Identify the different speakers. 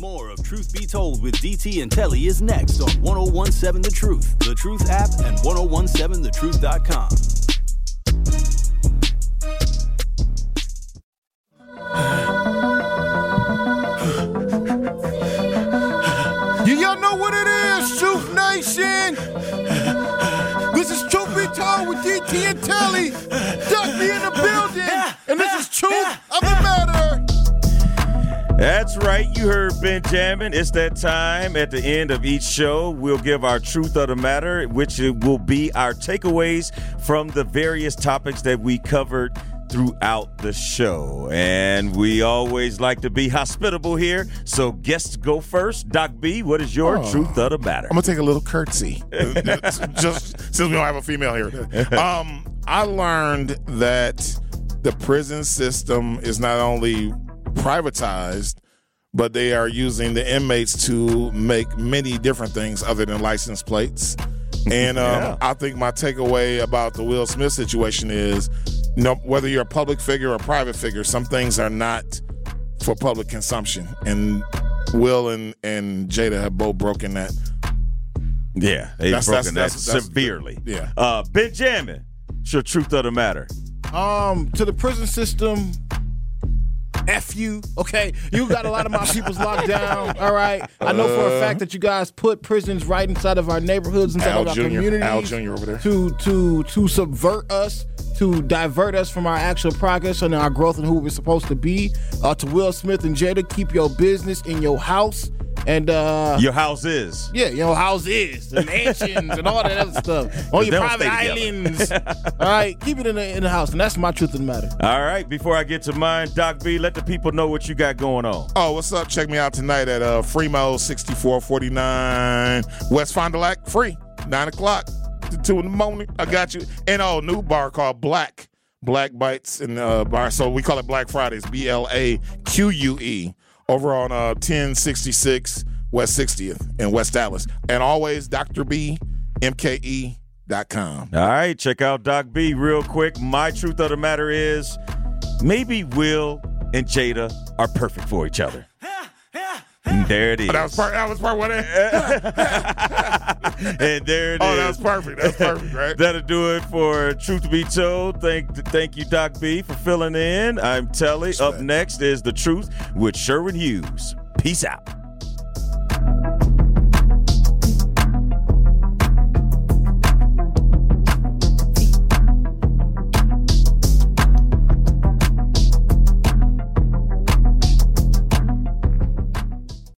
Speaker 1: More of Truth Be Told with DT and Telly is next on 1017 The Truth, The Truth app, and 1017thetruth.com.
Speaker 2: You y'all know what it is, Truth Nation. This is Truth Be Told with DT and Telly. Doc B in the building. And this is Truth of the Matter.
Speaker 3: That's right. You heard Benjamin. It's that time at the end of each show. We'll give our truth of the matter, which will be our takeaways from the various topics that we covered throughout the show. And we always like to be hospitable here. So guests go first. Doc B, what is your
Speaker 2: Oh.
Speaker 3: truth of the matter?
Speaker 2: I'm gonna take a little curtsy, just since we don't have a female here. Um, I learned that the prison system is not only privatized, but they are using the inmates to make many different things other than license plates. And um,
Speaker 3: Yeah.
Speaker 2: I think my takeaway about the Will Smith situation is, you know, whether you're a public figure or a private figure, some things are not for public consumption. And Will and, and Jada have both broken that.
Speaker 3: Yeah, they've
Speaker 2: That's-
Speaker 3: broken
Speaker 2: that's-
Speaker 3: that
Speaker 2: that's- that's-
Speaker 3: severely.
Speaker 2: yeah.
Speaker 3: Uh, Benjamin, it's your truth of the matter.
Speaker 4: Um, to the prison system, F you, okay? You got a lot of my people's locked down, all right? I know for a fact that you guys put prisons right inside of our neighborhoods, inside
Speaker 2: Al
Speaker 4: of our
Speaker 2: Jr.,
Speaker 4: communities.
Speaker 2: Al Jr. over there.
Speaker 4: To, to, to subvert us, to divert us from our actual progress and our growth and who we're supposed to be. Uh, to Will Smith and Jada, keep your business in your house. And uh
Speaker 3: Your house is.
Speaker 4: yeah, your house is. the mansions, and all that other stuff on your private islands. all right, keep it in the in the house, and that's my truth of the matter.
Speaker 3: All right, before I get to mine, Doc B, let the people know what you got going on.
Speaker 2: Oh, what's up? Check me out tonight at uh, Fremo 6449 West Fond du Lac. Free. 9 o'clock to 2 in the morning. I got you. And oh, new bar called Black. Black Bites and uh, bar. So we call it Black Fridays. B L A Q U E. Over on uh, 1066 West 60th in West Dallas. And always Dr. B, MKE.com.
Speaker 3: All right, check out Doc B real quick. My truth of the matter is maybe Will and Jada are perfect for each other. And there it is.
Speaker 2: Oh, that was part. That was part one.
Speaker 3: and there it is.
Speaker 2: Oh, that was perfect. That's perfect, right?
Speaker 3: That'll do it for Truth to Be Told. Thank, thank you, Doc B, for filling in. I'm Telly. Up next is The Truth with Sherwin Hughes. Peace out.